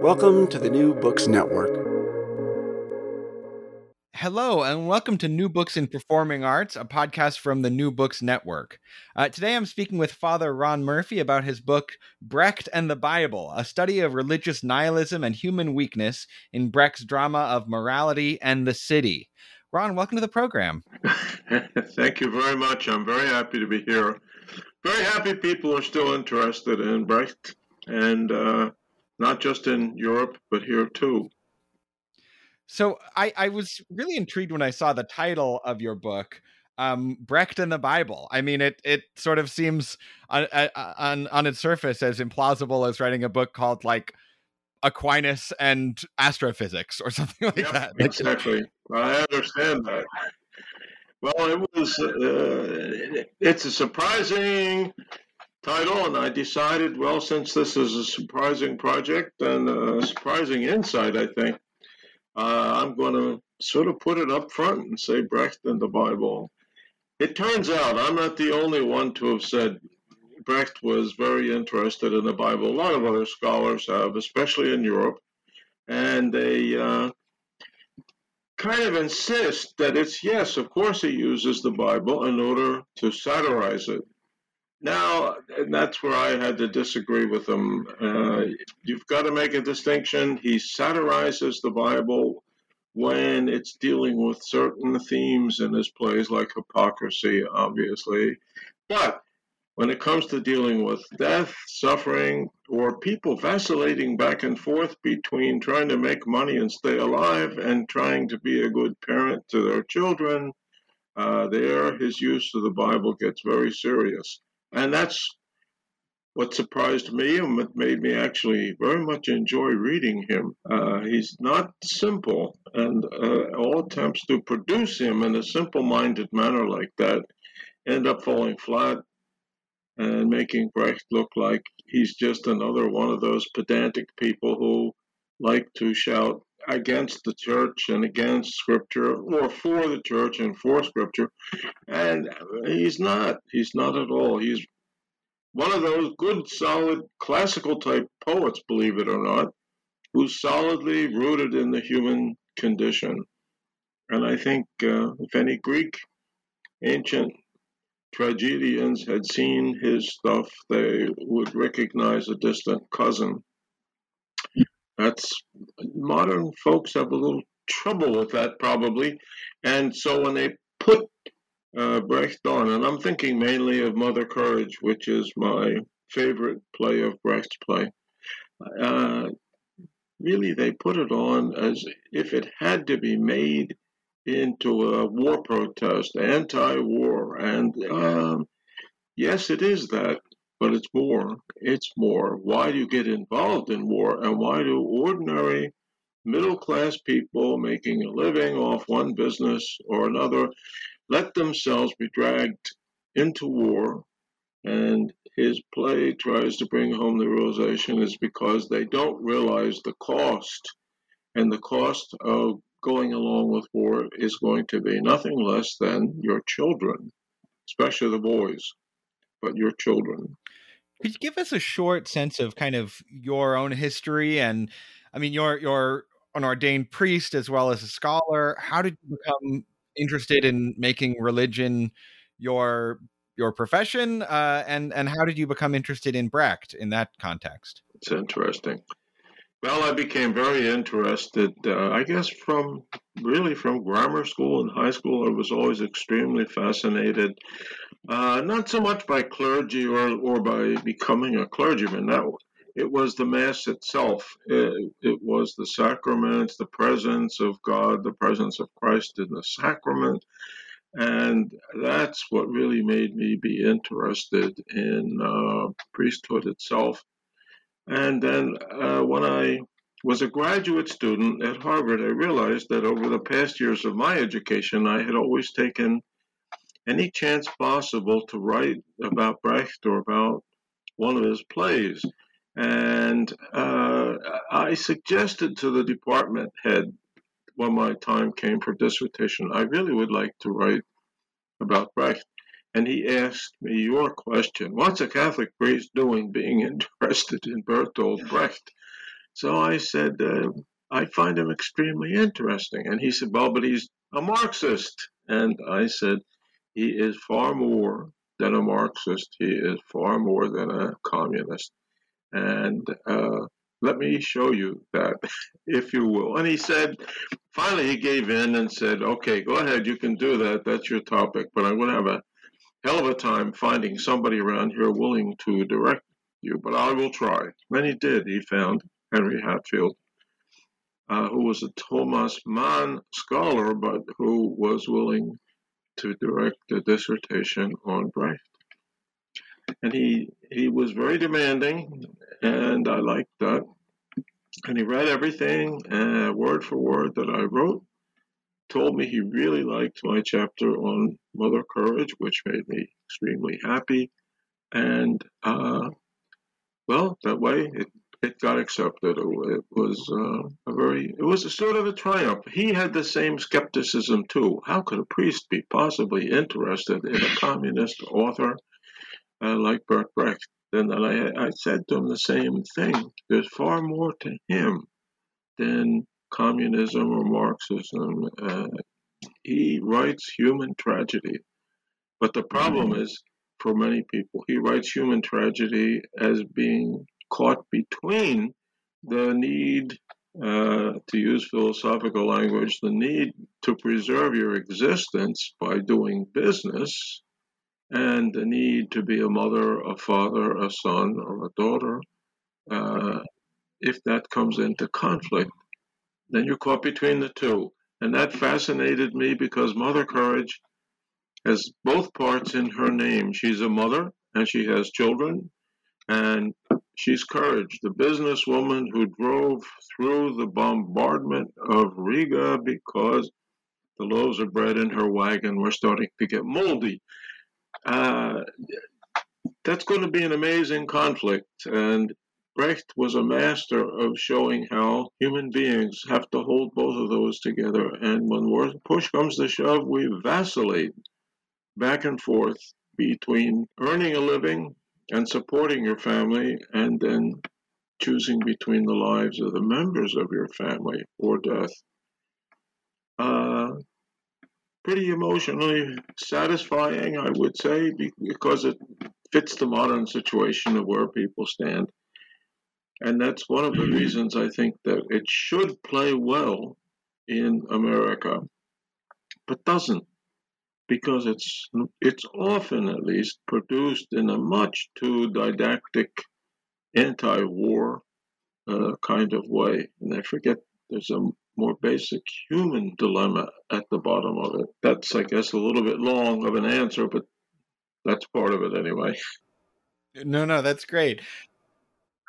Welcome to the New Books Network. Hello, and welcome to New Books in Performing Arts, a podcast from the New Books Network. Uh, today I'm speaking with Father Ron Murphy about his book, Brecht and the Bible A Study of Religious Nihilism and Human Weakness in Brecht's Drama of Morality and the City. Ron, welcome to the program. Thank you very much. I'm very happy to be here. Very happy people are still interested in Brecht. And, uh, not just in Europe, but here too. So I, I was really intrigued when I saw the title of your book, um, Brecht and the Bible. I mean, it it sort of seems on, on on its surface as implausible as writing a book called like Aquinas and astrophysics or something like yep, that. Exactly, I understand that. Well, it was. Uh, it's a surprising title, and I decided, well, since this is a surprising project and a surprising insight, I think uh, I'm going to sort of put it up front and say Brecht and the Bible. It turns out I'm not the only one to have said Brecht was very interested in the Bible. A lot of other scholars have, especially in Europe, and they uh, kind of insist that it's yes, of course, he uses the Bible in order to satirize it. Now, and that's where I had to disagree with him. Uh, you've got to make a distinction. He satirizes the Bible when it's dealing with certain themes in his plays, like hypocrisy, obviously. But when it comes to dealing with death, suffering, or people vacillating back and forth between trying to make money and stay alive and trying to be a good parent to their children, uh, there his use of the Bible gets very serious. And that's what surprised me and what made me actually very much enjoy reading him. Uh, he's not simple, and uh, all attempts to produce him in a simple minded manner like that end up falling flat and making Brecht look like he's just another one of those pedantic people who like to shout against the church and against scripture or for the church and for scripture. And he's not he's not at all. He's one of those good solid classical type poets believe it or not who's solidly rooted in the human condition. And i think uh, if any greek ancient tragedians had seen his stuff they would recognize a distant cousin that's modern folks have a little trouble with that probably, and so when they put uh, Brecht on, and I'm thinking mainly of Mother Courage, which is my favorite play of Brecht's play. Uh, really, they put it on as if it had to be made into a war protest, anti-war, and um, yes, it is that. But it's more. It's more. Why do you get involved in war? And why do ordinary middle class people making a living off one business or another let themselves be dragged into war? And his play tries to bring home the realization is because they don't realize the cost. And the cost of going along with war is going to be nothing less than your children, especially the boys, but your children. Could you give us a short sense of kind of your own history and I mean you're you're an ordained priest as well as a scholar. How did you become interested in making religion your your profession uh, and and how did you become interested in Brecht in that context? It's interesting. Well, I became very interested, uh, I guess, from really from grammar school and high school. I was always extremely fascinated, uh, not so much by clergy or, or by becoming a clergyman. That it was the Mass itself. It, it was the sacraments, the presence of God, the presence of Christ in the sacrament. And that's what really made me be interested in uh, priesthood itself. And then uh, when I was a graduate student at Harvard, I realized that over the past years of my education, I had always taken any chance possible to write about Brecht or about one of his plays. And uh, I suggested to the department head when my time came for dissertation, I really would like to write about Brecht. And he asked me your question What's a Catholic priest doing being interested in Bertolt Brecht? So I said, uh, I find him extremely interesting. And he said, Well, but he's a Marxist. And I said, He is far more than a Marxist, he is far more than a communist. And uh, let me show you that, if you will. And he said, finally, he gave in and said, okay, go ahead, you can do that. That's your topic. But I'm going to have a hell of a time finding somebody around here willing to direct you, but I will try. And he did. He found Henry Hatfield, uh, who was a Thomas Mann scholar, but who was willing to direct a dissertation on Brecht and he he was very demanding, and I liked that. And he read everything, uh, word for word, that I wrote. Told me he really liked my chapter on Mother Courage, which made me extremely happy. And uh, well, that way it it got accepted. It was uh, a very, it was a sort of a triumph. He had the same skepticism too. How could a priest be possibly interested in a communist author uh, like Bert Brecht. And I, I said to him the same thing. There's far more to him than communism or Marxism. Uh, he writes human tragedy. But the problem is, for many people, he writes human tragedy as being caught between the need, uh, to use philosophical language, the need to preserve your existence by doing business and the need to be a mother, a father, a son, or a daughter, uh, if that comes into conflict, then you're caught between the two. And that fascinated me because Mother Courage has both parts in her name. She's a mother and she has children, and she's Courage, the businesswoman who drove through the bombardment of Riga because the loaves of bread in her wagon were starting to get moldy uh, that's going to be an amazing conflict. And Brecht was a master of showing how human beings have to hold both of those together. And when push comes to shove, we vacillate back and forth between earning a living and supporting your family, and then choosing between the lives of the members of your family or death. Uh, pretty emotionally satisfying, I would say, because it fits the modern situation of where people stand. And that's one of the reasons I think that it should play well in America, but doesn't, because it's it's often at least produced in a much too didactic, anti-war uh, kind of way. And I forget there's a more basic human dilemma at the bottom of it. That's, I guess, a little bit long of an answer, but that's part of it anyway. No, no, that's great.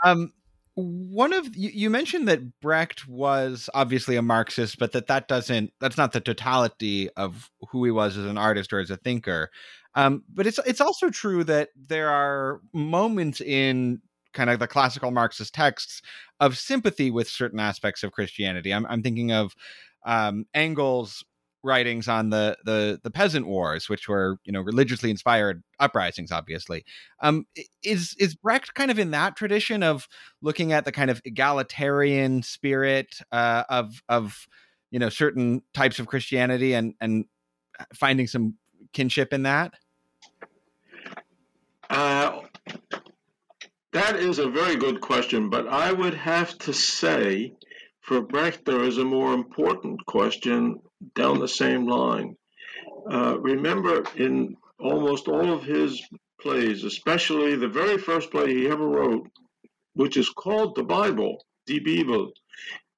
Um, one of you, mentioned that Brecht was obviously a Marxist, but that that doesn't that's not the totality of who he was as an artist or as a thinker. Um, but it's it's also true that there are moments in kind of the classical Marxist texts of sympathy with certain aspects of Christianity. I'm, I'm thinking of um, Engels' writings on the, the the peasant wars, which were you know religiously inspired uprisings. Obviously, um, is is Brecht kind of in that tradition of looking at the kind of egalitarian spirit uh, of of you know certain types of Christianity and and finding some kinship in that? Uh, That is a very good question, but I would have to say for Brecht there is a more important question down the same line. Uh, remember, in almost all of his plays, especially the very first play he ever wrote, which is called the Bible, Die Bibel,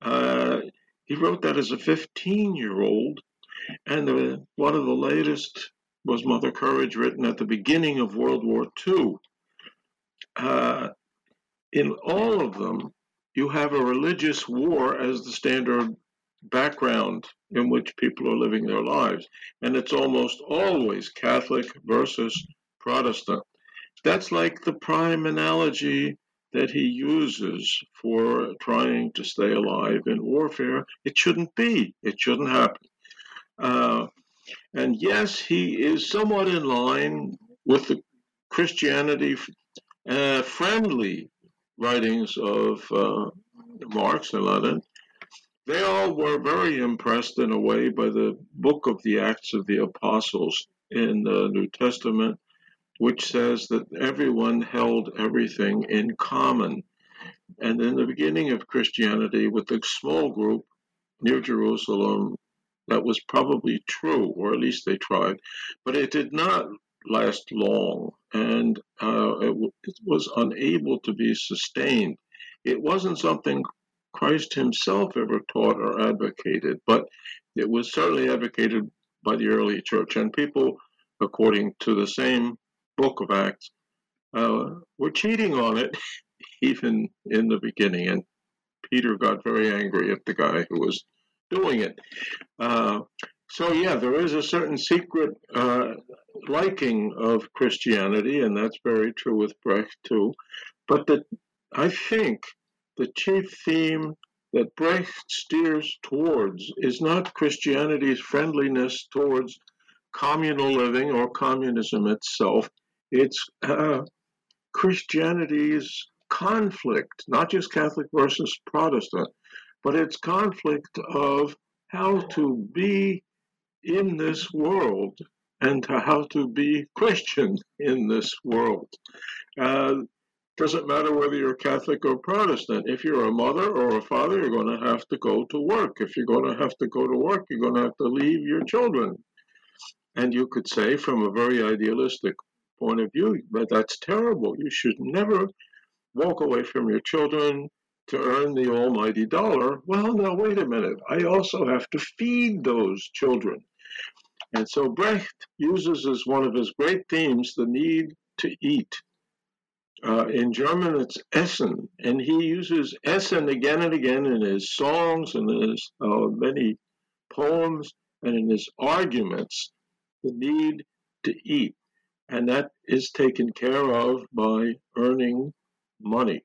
uh, he wrote that as a 15 year old, and the, one of the latest was Mother Courage, written at the beginning of World War II. Uh, in all of them, you have a religious war as the standard background in which people are living their lives. And it's almost always Catholic versus Protestant. That's like the prime analogy that he uses for trying to stay alive in warfare. It shouldn't be, it shouldn't happen. Uh, and yes, he is somewhat in line with the Christianity uh, friendly writings of uh, Marx and Lenin. They all were very impressed in a way by the book of the Acts of the Apostles in the New Testament, which says that everyone held everything in common. And in the beginning of Christianity, with a small group near Jerusalem, that was probably true, or at least they tried, but it did not last long, and uh, it, w- it was unable to be sustained. It wasn't something Christ himself ever taught or advocated, but it was certainly advocated by the early church. And people, according to the same book of Acts, uh, were cheating on it even in the beginning. And Peter got very angry at the guy who was doing it. Uh, so, yeah, there is a certain secret uh, liking of Christianity, and that's very true with Brecht too. But the, I think the chief theme that Brecht steers towards is not Christianity's friendliness towards communal living or communism itself. It's uh, Christianity's conflict, not just Catholic versus Protestant, but it's conflict of how to be in this world and to how to be Christian in this world. Uh, doesn't matter whether you're Catholic or Protestant. If you're a mother or a father, you're going to have to go to work. If you're going to have to go to work, you're going to have to leave your children. And you could say, from a very idealistic point of view, but that's terrible. You should never walk away from your children to earn the almighty dollar. Well, now, wait a minute. I also have to feed those children. And so Brecht uses as one of his great themes the need to eat. Uh, in German, it's Essen, and he uses Essen again and again in his songs and in his uh, many poems and in his arguments. The need to eat, and that is taken care of by earning money.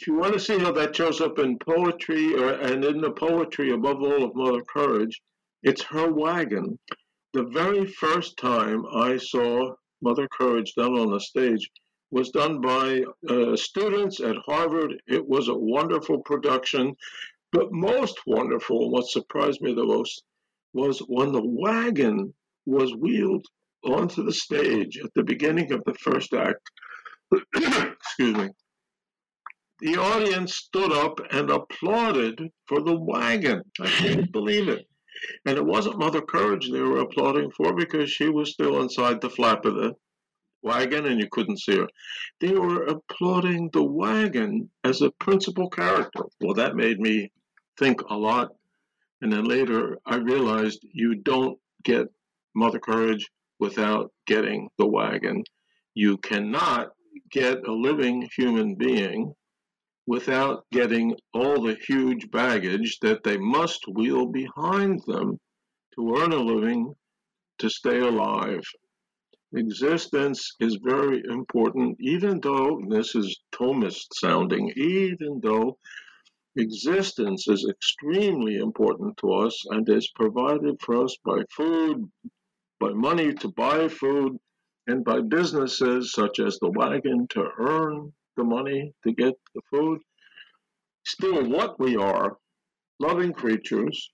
If you want to see how that shows up in poetry, or, and in the poetry above all of Mother Courage, it's her wagon. The very first time I saw Mother Courage done on the stage was done by uh, students at Harvard. It was a wonderful production, but most wonderful, and what surprised me the most, was when the wagon was wheeled onto the stage at the beginning of the first act. Excuse me. The audience stood up and applauded for the wagon. I can't believe it. And it wasn't Mother Courage they were applauding for because she was still inside the flap of the wagon and you couldn't see her. They were applauding the wagon as a principal character. Well, that made me think a lot. And then later I realized you don't get Mother Courage without getting the wagon. You cannot get a living human being without getting all the huge baggage that they must wheel behind them to earn a living, to stay alive. Existence is very important, even though, this is Thomist sounding, even though existence is extremely important to us and is provided for us by food, by money to buy food, and by businesses such as the wagon to earn the money to get the food. Still, what we are, loving creatures,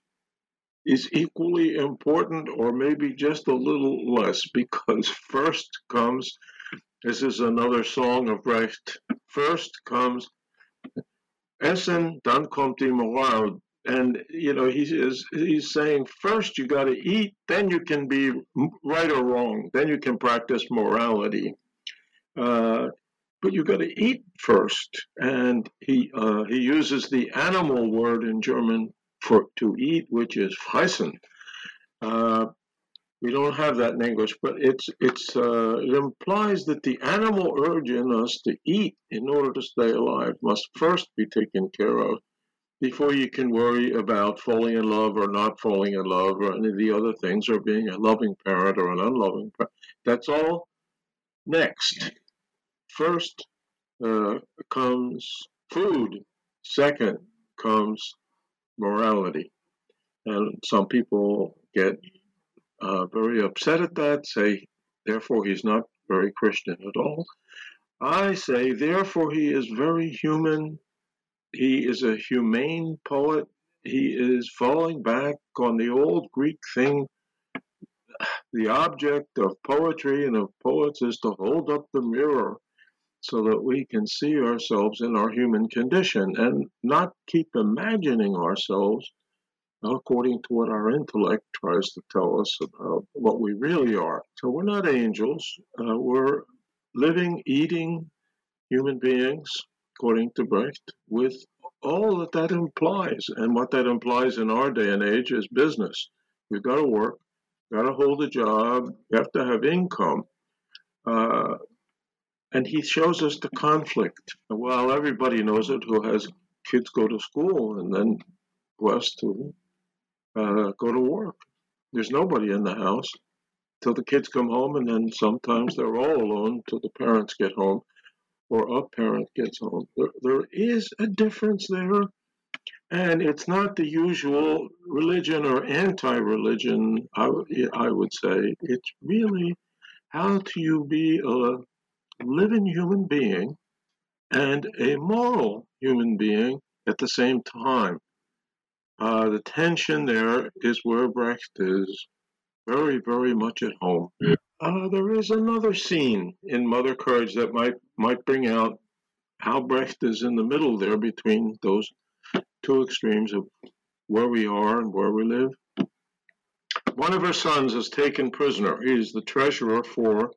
is equally important or maybe just a little less because first comes This is another song of Brecht. First comes Essen, dann kommt die Moral. And you know he is he's saying first you got to eat, then you can be right or wrong, then you can practice morality. Uh, but you got to eat first. And he uh, he uses the animal word in German for to eat, which is fressen. Uh, we don't have that in English, but it's it's uh, it implies that the animal urge in us to eat in order to stay alive must first be taken care of before you can worry about falling in love or not falling in love or any of the other things or being a loving parent or an unloving parent. That's all next. First uh, comes food. Second comes morality. And some people get uh, very upset at that, say, therefore, he's not very Christian at all. I say, therefore, he is very human. He is a humane poet. He is falling back on the old Greek thing. The object of poetry and of poets is to hold up the mirror so that we can see ourselves in our human condition and not keep imagining ourselves according to what our intellect tries to tell us about what we really are. So we're not angels, uh, we're living, eating human beings, according to Brecht, with all that that implies. And what that implies in our day and age is business. You've got to work, got to hold a job, you have to have income. Uh, and he shows us the conflict. Well, everybody knows it who has kids go to school and then blessed to uh, go to work. There's nobody in the house till the kids come home, and then sometimes they're all alone till the parents get home or a parent gets home. There, there is a difference there, and it's not the usual religion or anti religion, I, I would say. It's really how do you be a living human being and a moral human being at the same time. Uh, the tension there is where Brecht is very, very much at home. Uh, there is another scene in Mother Courage that might might bring out how Brecht is in the middle there between those two extremes of where we are and where we live. One of her sons is taken prisoner. He is the treasurer for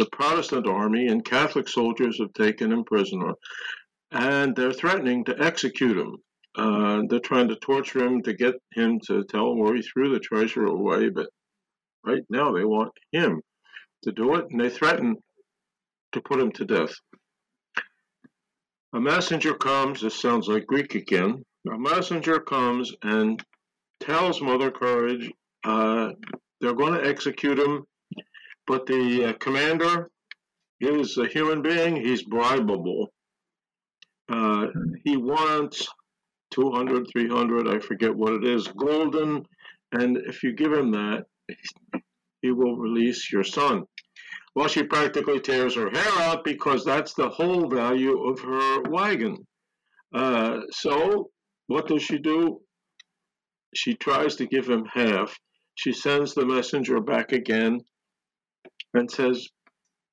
the Protestant army, and Catholic soldiers have taken him prisoner, and they're threatening to execute him. Uh, they're trying to torture him to get him to tell where he threw the treasure away, but right now they want him to do it, and they threaten to put him to death. A messenger comes, this sounds like Greek again. A messenger comes and tells Mother Courage uh, they're going to execute him, but the uh, commander is a human being, he's bribable. Uh, he wants 200, 300, I forget what it is, golden. And if you give him that, he will release your son. Well, she practically tears her hair out because that's the whole value of her wagon. Uh, so, what does she do? She tries to give him half. She sends the messenger back again and says,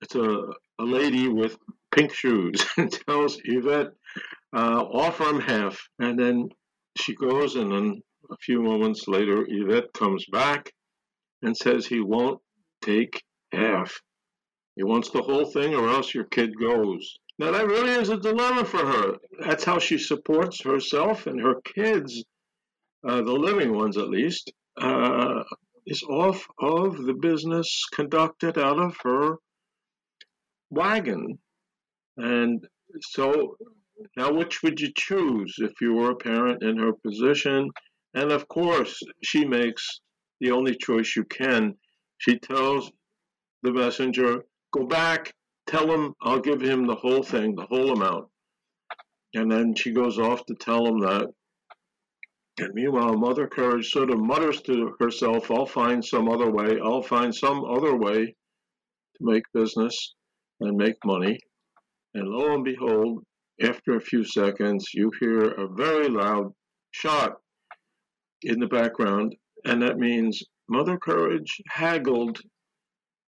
It's a, a lady with pink shoes, and tells Yvette, uh, offer him half. And then she goes, and then a few moments later, Yvette comes back and says he won't take half. He wants the whole thing, or else your kid goes. Now, that really is a dilemma for her. That's how she supports herself and her kids, uh, the living ones at least, uh, is off of the business conducted out of her wagon. And so now, which would you choose if you were a parent in her position? And of course, she makes the only choice you can. She tells the messenger, Go back, tell him I'll give him the whole thing, the whole amount. And then she goes off to tell him that. And meanwhile, Mother Courage sort of mutters to herself, I'll find some other way, I'll find some other way to make business and make money. And lo and behold, after a few seconds, you hear a very loud shot in the background, and that means Mother Courage haggled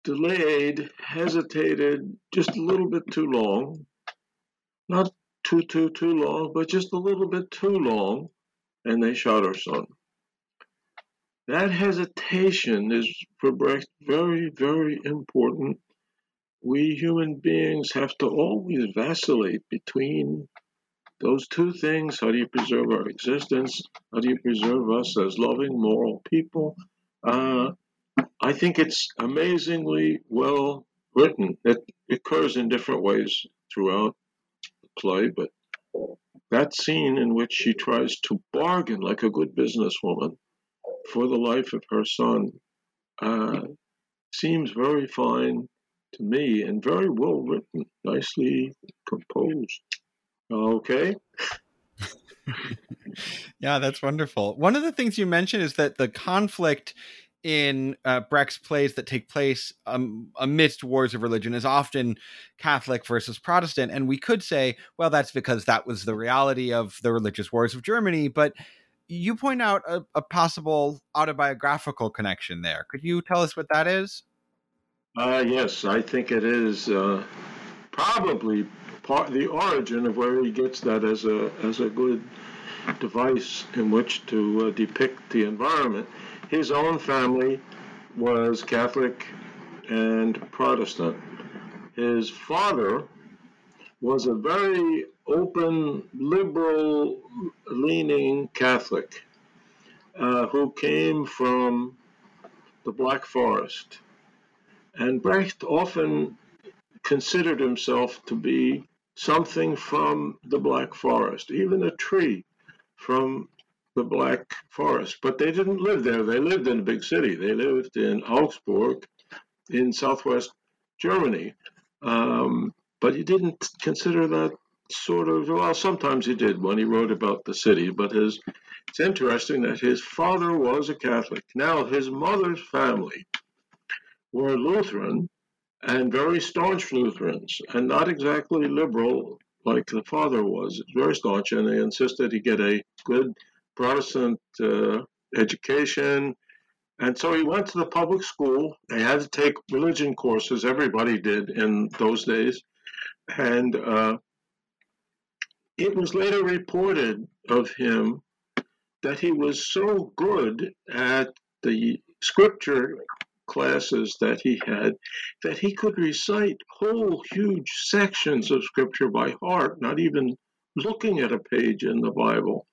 delayed, hesitated just a little bit too long. Not too, too, too long, but just a little bit too long, and they shot our son. That hesitation is for Brecht very, very important. We human beings have to always vacillate between those two things. How do you preserve our existence? How do you preserve us as loving, moral people? Uh, I think it's amazingly well written. It occurs in different ways throughout the play, but that scene in which she tries to bargain like a good businesswoman for the life of her son uh, seems very fine to me and very well written, nicely composed. Okay. yeah, that's wonderful. One of the things you mentioned is that the conflict in uh, Brecht's plays that take place um, amidst wars of religion is often Catholic versus Protestant. And we could say, well, that's because that was the reality of the religious wars of Germany. But you point out a, a possible autobiographical connection there. Could you tell us what that is? Uh, yes, I think it is uh, probably part the origin of where he gets that as a as a good device in which to uh, depict the environment. His own family was Catholic and Protestant. His father was a very open, liberal leaning Catholic uh, who came from the Black Forest. And Brecht often considered himself to be something from the Black Forest, even a tree from the Black Forest. But they didn't live there. They lived in a big city. They lived in Augsburg in southwest Germany. Um, but he didn't consider that sort of, well, sometimes he did when he wrote about the city, but his, it's interesting that his father was a Catholic. Now, his mother's family were Lutheran and very staunch Lutherans, and not exactly liberal like the father was. Very staunch, and they insisted he get a good Protestant uh, education. And so he went to the public school. They had to take religion courses. Everybody did in those days. And uh, it was later reported of him that he was so good at the scripture classes that he had that he could recite whole huge sections of scripture by heart, not even looking at a page in the Bible.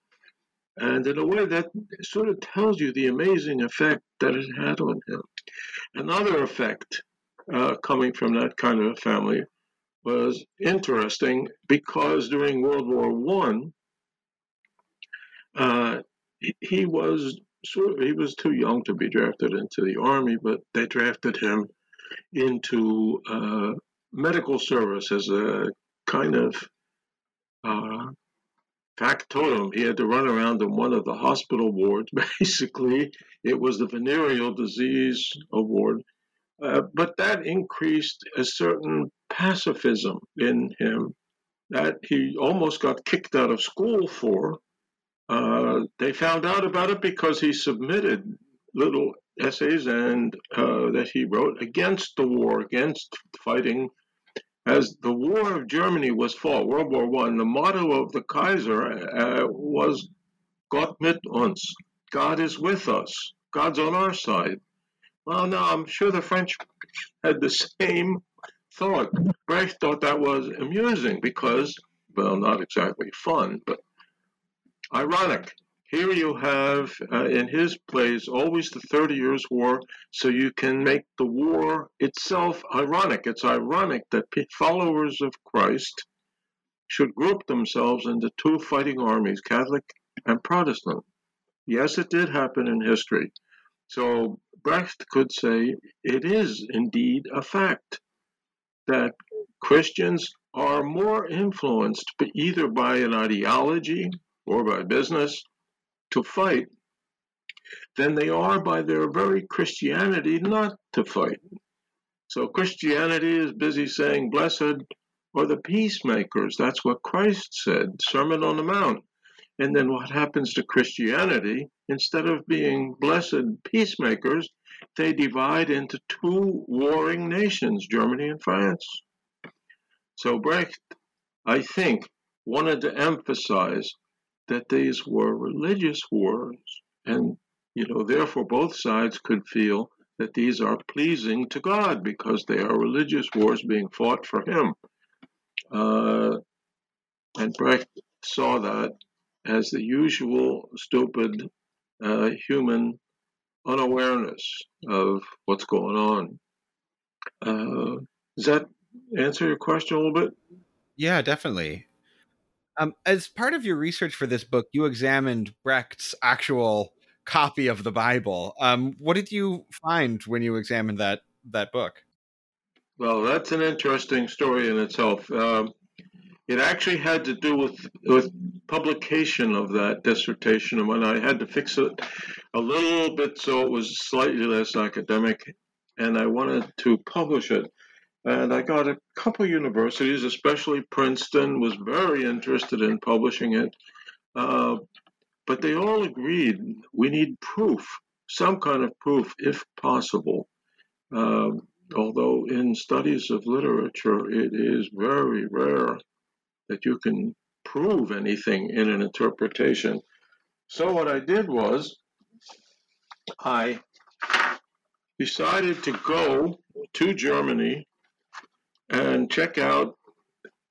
And in a way, that sort of tells you the amazing effect that it had on him. Another effect uh, coming from that kind of a family was interesting because during World War One, uh, he was sort of, he was too young to be drafted into the army, but they drafted him into uh, medical service as a kind of uh, factotum. He had to run around in one of the hospital wards. Basically, it was the venereal disease ward. Uh, but that increased a certain pacifism in him that he almost got kicked out of school for. Uh, they found out about it because he submitted little essays and uh, that he wrote against the war, against fighting as the War of Germany was fought, World War One, the motto of the Kaiser uh, was "Gott mit uns," God is with us, God's on our side. Well, now I'm sure the French had the same thought. Brecht thought that was amusing because, well, not exactly fun, but ironic. Here you have uh, in his plays always the Thirty Years' War, so you can make the war itself ironic. It's ironic that followers of Christ should group themselves into two fighting armies, Catholic and Protestant. Yes, it did happen in history. So Brecht could say it is indeed a fact that Christians are more influenced either by an ideology or by business to fight than they are by their very Christianity not to fight. So Christianity is busy saying, Blessed are the peacemakers. That's what Christ said, Sermon on the Mount. And then what happens to Christianity? Instead of being blessed peacemakers, they divide into two warring nations, Germany and France. So Brecht, I think, wanted to emphasize that these were religious wars, and you know, therefore both sides could feel that these are pleasing to God because they are religious wars being fought for Him. Uh, and Brecht saw that as the usual stupid uh, human unawareness of what's going on. Uh, does that answer your question a little bit? Yeah, definitely. Um, as part of your research for this book, you examined Brecht's actual copy of the Bible. Um, what did you find when you examined that that book? Well, that's an interesting story in itself. Um, it actually had to do with with publication of that dissertation, and when I had to fix it a little bit so it was slightly less academic, and I wanted to publish it. And I got a couple universities, especially Princeton, was very interested in publishing it. Uh, but they all agreed we need proof, some kind of proof, if possible. Uh, although in studies of literature, it is very rare that you can prove anything in an interpretation. So what I did was I decided to go to Germany and check out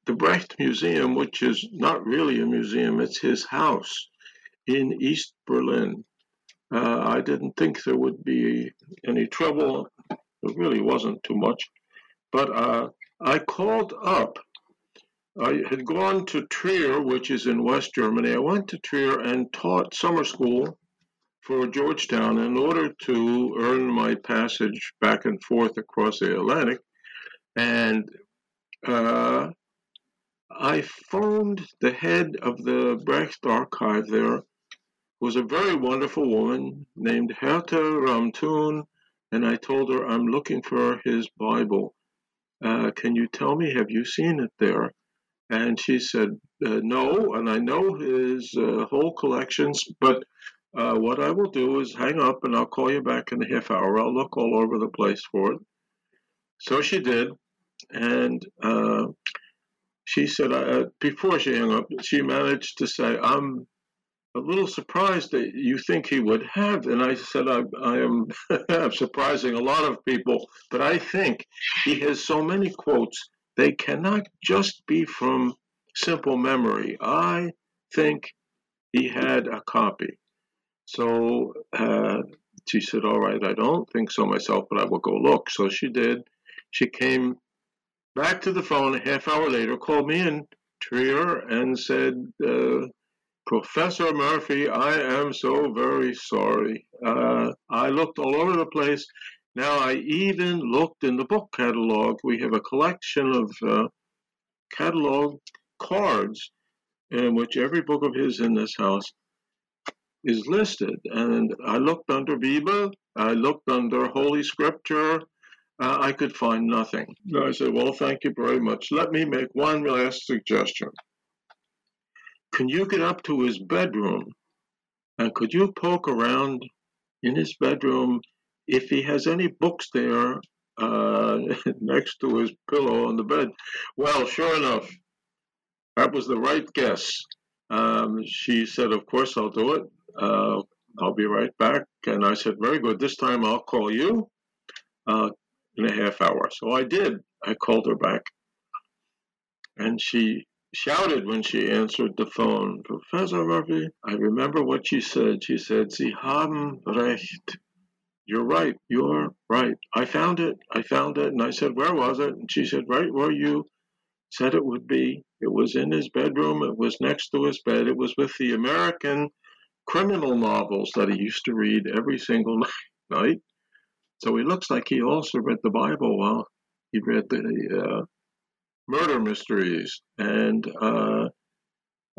the Brecht Museum, which is not really a museum, it's his house in East Berlin. Uh, I didn't think there would be any trouble. It really wasn't too much. But uh, I called up. I had gone to Trier, which is in West Germany. I went to Trier and taught summer school for Georgetown in order to earn my passage back and forth across the Atlantic. And uh, I phoned the head of the Brecht archive there, was a very wonderful woman named Herta Ramthun, and I told her I'm looking for his Bible. Uh, can you tell me, have you seen it there? And she said, uh, no, and I know his uh, whole collections, but uh, what I will do is hang up and I'll call you back in a half hour. I'll look all over the place for it. So she did, and uh, she said, uh, before she hung up, she managed to say, I'm a little surprised that you think he would have. And I said, I, am I'm surprising a lot of people, but I think he has so many quotes, they cannot just be from simple memory. I think he had a copy. So uh, she said, All right, I don't think so myself, but I will go look. So she did. She came back to the phone a half hour later, called me in Trier, and said, uh, Professor Murphy, I am so very sorry. Uh, I looked all over the place. Now, I even looked in the book catalog. We have a collection of uh, catalog cards in which every book of his in this house is listed. And I looked under Bible, I looked under Holy Scripture, uh, I could find nothing. I said, Well, thank you very much. Let me make one last suggestion. Can you get up to his bedroom and could you poke around in his bedroom if he has any books there uh, next to his pillow on the bed? Well, sure enough, that was the right guess. Um, she said, Of course, I'll do it. Uh, I'll be right back. And I said, Very good. This time I'll call you uh, in a half hour. So I did. I called her back. And she shouted when she answered the phone, Professor Murphy, I remember what she said. She said, Sie haben recht. You're right. You're right. I found it. I found it. And I said, Where was it? And she said, Right where you said it would be. It was in his bedroom. It was next to his bed. It was with the American criminal novels that he used to read every single night. So he looks like he also read the Bible while he read the uh, murder mysteries. And uh,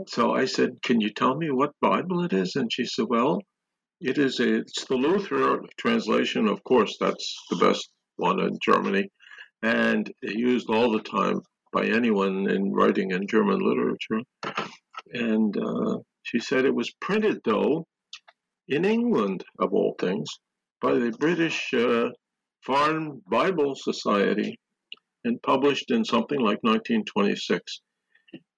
so I said, "Can you tell me what Bible it is?" And she said, "Well, it is a it's the Luther translation. Of course, that's the best one in Germany, and used all the time by anyone in writing in German literature." And uh, She said it was printed, though, in England, of all things, by the British uh, Foreign Bible Society and published in something like 1926.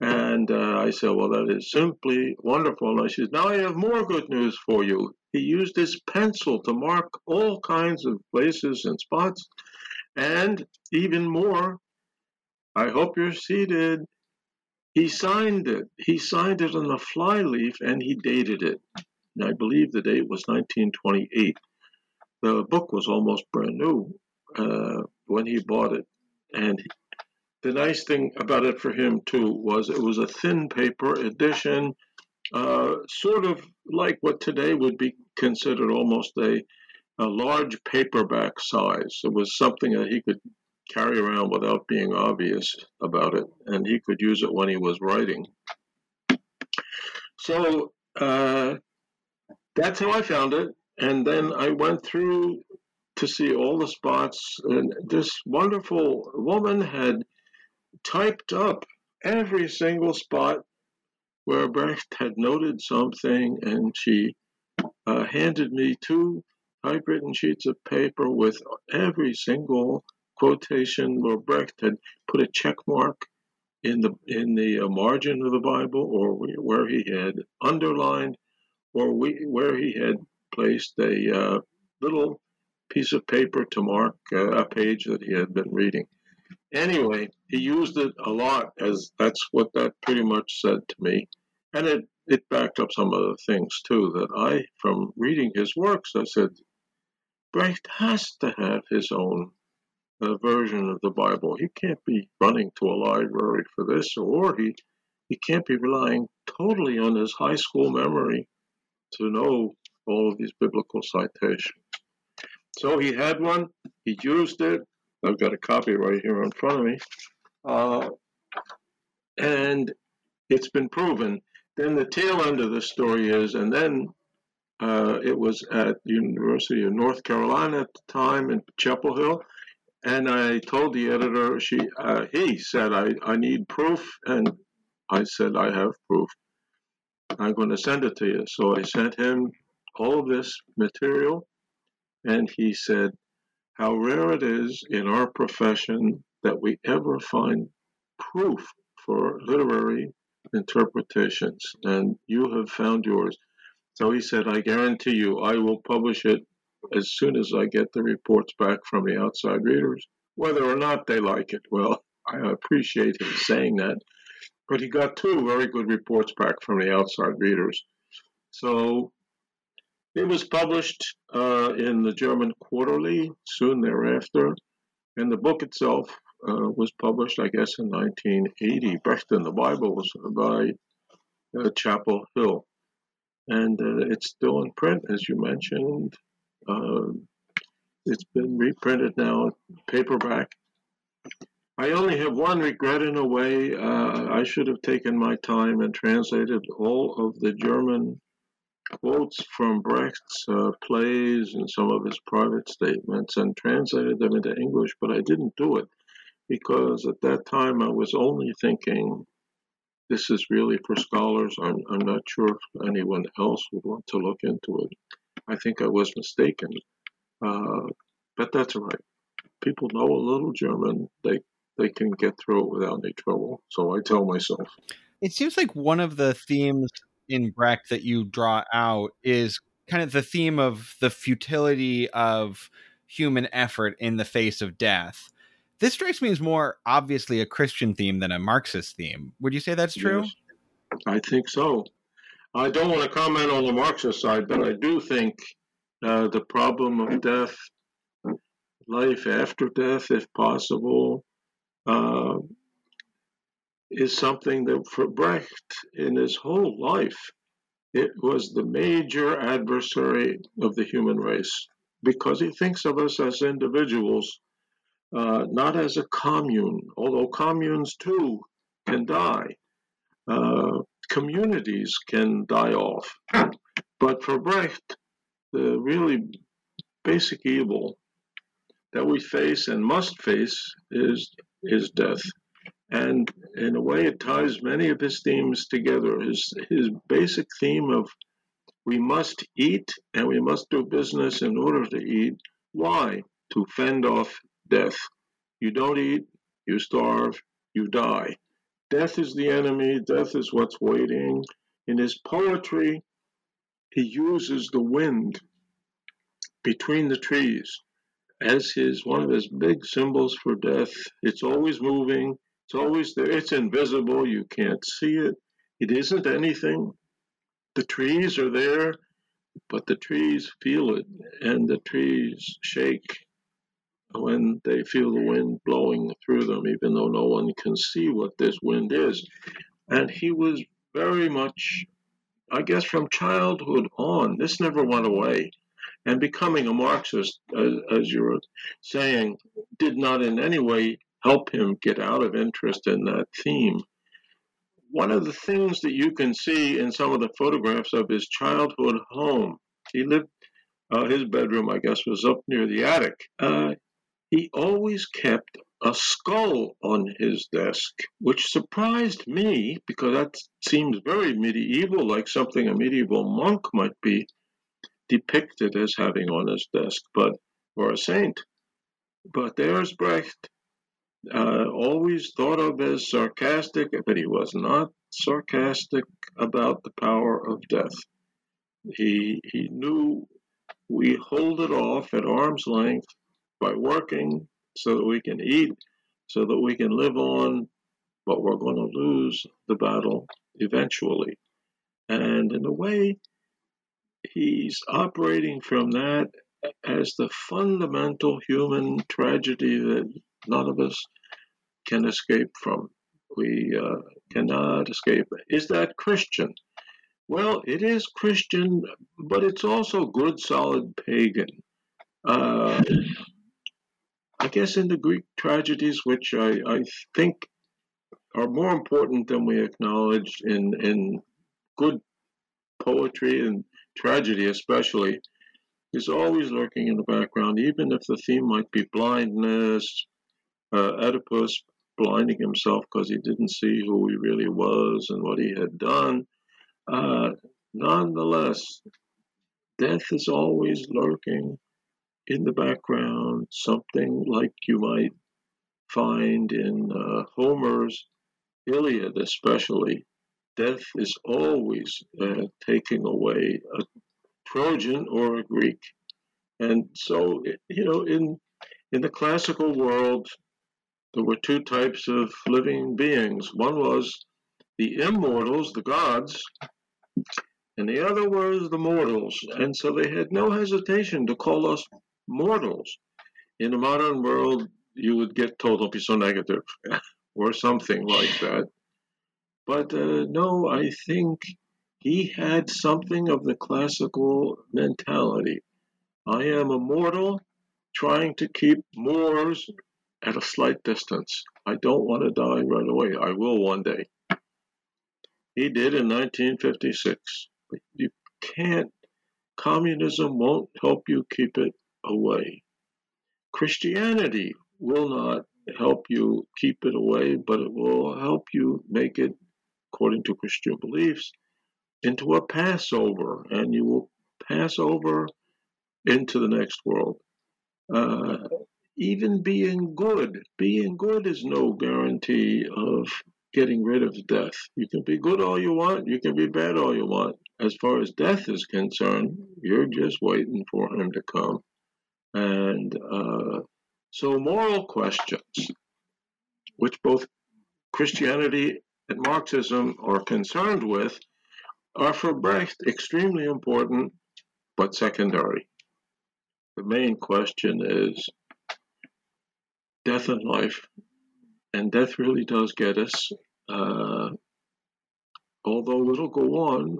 And uh, I said, Well, that is simply wonderful. And she said, Now I have more good news for you. He used his pencil to mark all kinds of places and spots. And even more, I hope you're seated. He signed it. He signed it on the flyleaf and he dated it. And I believe the date was 1928. The book was almost brand new uh, when he bought it. And the nice thing about it for him, too, was it was a thin paper edition, uh, sort of like what today would be considered almost a, a large paperback size. It was something that he could carry around without being obvious about it, and he could use it when he was writing. So uh, that's how I found it. And then I went through to see all the spots, and this wonderful woman had typed up every single spot where Brecht had noted something, and she uh, handed me two typewritten sheets of paper with every single quotation where Brecht had put a check mark in the in the uh, margin of the Bible, or where he had underlined, or we, where he had placed a uh, little piece of paper to mark uh, a page that he had been reading. Anyway, he used it a lot as that's what that pretty much said to me. And it, it backed up some other things too that I, from reading his works, I said, Brecht has to have his own uh, version of the Bible. He can't be running to a library for this, or he, he can't be relying totally on his high school memory to know all of these biblical citations. So he had one, he used it. I've got a copy right here in front of me. Uh, and it's been proven. Then the tail end of the story is, and then uh, it was at the University of North Carolina at the time in Chapel Hill. And I told the editor, she, uh, he said, I, I need proof. And I said, I have proof. I'm going to send it to you. So I sent him all of this material. And he said, How rare it is in our profession that we ever find proof for literary interpretations, and you have found yours. So he said, I guarantee you, I will publish it as soon as I get the reports back from the outside readers, whether or not they like it. Well, I appreciate him saying that. But he got two very good reports back from the outside readers. So it was published uh, in the German Quarterly soon thereafter, and the book itself uh, was published, I guess, in 1980. Brecht and the Bible was by uh, Chapel Hill, and uh, it's still in print, as you mentioned. Um, it's been reprinted now, paperback. I only have one regret in a way. Uh, I should have taken my time and translated all of the German quotes from Brecht's uh, plays and some of his private statements and translated them into English, but I didn't do it because at that time I was only thinking this is really for scholars. I'm, I'm not sure if anyone else would want to look into it. I think I was mistaken, uh, but that's all right. People know a little German; they they can get through it without any trouble. So I tell myself. It seems like one of the themes in Brecht that you draw out is kind of the theme of the futility of human effort in the face of death. This strikes me as more obviously a Christian theme than a Marxist theme. Would you say that's true? Yes, I think so. I don't want to comment on the Marxist side, but I do think uh, the problem of death, life after death, if possible, uh, is something that for Brecht in his whole life, it was the major adversary of the human race because he thinks of us as individuals, uh, not as a commune, although communes too can die. Uh, communities can die off. But for Brecht, the really basic evil that we face and must face is, is death. And in a way, it ties many of his themes together. His, his basic theme of we must eat and we must do business in order to eat. Why? To fend off death. You don't eat, you starve, you die. Death is the enemy, death is what's waiting. In his poetry, he uses the wind between the trees as his one of his big symbols for death. It's always moving, it's always there, it's invisible, you can't see it. It isn't anything. The trees are there, but the trees feel it, and the trees shake when they feel the wind blowing through them, even though no one can see what this wind is. And he was very much, I guess, from childhood on, this never went away. And becoming a Marxist, as, as you were saying, did not in any way help him get out of interest in that theme. One of the things that you can see in some of the photographs of his childhood home, he lived, uh, his bedroom, I guess, was up near the attic. Uh, he always kept a skull on his desk, which surprised me because that seems very medieval, like something a medieval monk might be depicted as having on his desk, but or a saint. But there's Brecht, uh, always thought of as sarcastic, but he was not sarcastic about the power of death. He he knew we hold it off at arm's length by working so that we can eat, so that we can live on, but we're going to lose the battle eventually. And in a way, he's operating from that as the fundamental human tragedy that none of us can escape from. We uh, cannot escape. Is that Christian? Well, it is Christian, but it's also good, solid pagan. Uh, I guess in the Greek tragedies, which I, I think are more important than we acknowledge in, in good poetry and tragedy, especially, is always lurking in the background, even if the theme might be blindness, uh, Oedipus blinding himself because he didn't see who he really was and what he had done. Uh, nonetheless, death is always lurking in the background, something like you might find in uh, Homer's Iliad, especially. Death is always uh, taking away a Trojan or a Greek. And so, you know, in in the classical world, there were two types of living beings. One was the immortals, the gods, and the other was the mortals. And so they had no hesitation to call us mortals. In the modern world, you would get told, don't be so negative, or something like that. But uh, no, I think he had something of the classical mentality. I am a mortal trying to keep Moors at a slight distance. I don't want to die right away. I will one day. He did in 1956. But you can't, communism won't help you keep it away. Christianity will not help you keep it away, but it will help you make it, according to Christian beliefs, into a Passover, and you will pass over into the next world. Uh, even being good, being good is no guarantee of getting rid of death. You can be good all you want, you can be bad all you want. As far as death is concerned, you're just waiting for him to come. And uh, so, moral questions, which both Christianity and Marxism are concerned with, are for Brecht extremely important but secondary. The main question is death and life. And death really does get us. Uh, although it'll go on,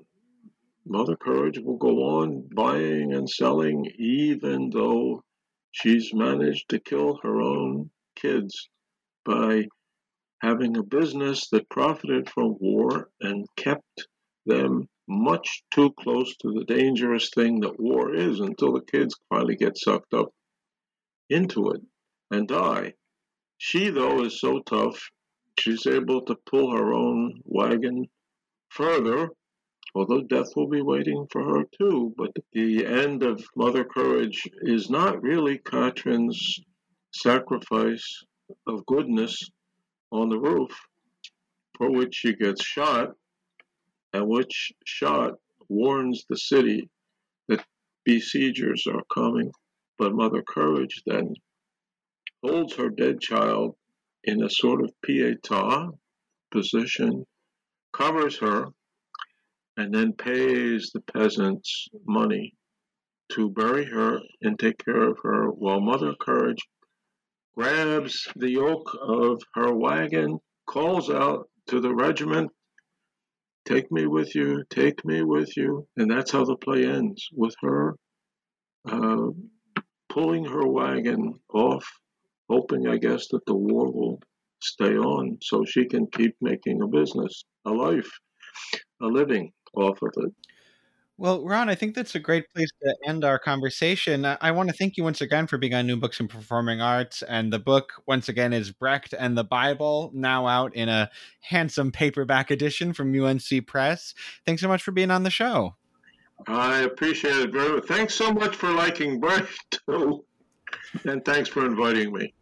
Mother Courage will go on buying and selling, even though she's managed to kill her own kids by having a business that profited from war and kept them much too close to the dangerous thing that war is until the kids finally get sucked up into it and die. She, though, is so tough she's able to pull her own wagon further, although death will be waiting for her too. But the end of Mother Courage is not really Katrin's sacrifice of goodness on the roof, for which she gets shot, and which shot warns the city that besiegers are coming. But Mother Courage then holds her dead child in a sort of pietà position, covers her, and then pays the peasants money to bury her and take care of her while Mother Courage grabs the yoke of her wagon, calls out to the regiment, Take me with you, take me with you. And that's how the play ends with her uh, pulling her wagon off, hoping, I guess, that the war will stay on so she can keep making a business, a life, a living off of it. Well, Ron, I think that's a great place to end our conversation. I want to thank you once again for being on New Books in Performing Arts. And the book, once again, is Brecht and the Bible, now out in a handsome paperback edition from UNC Press. Thanks so much for being on the show. I appreciate it very much. Thanks so much for liking Brecht, too. And thanks for inviting me.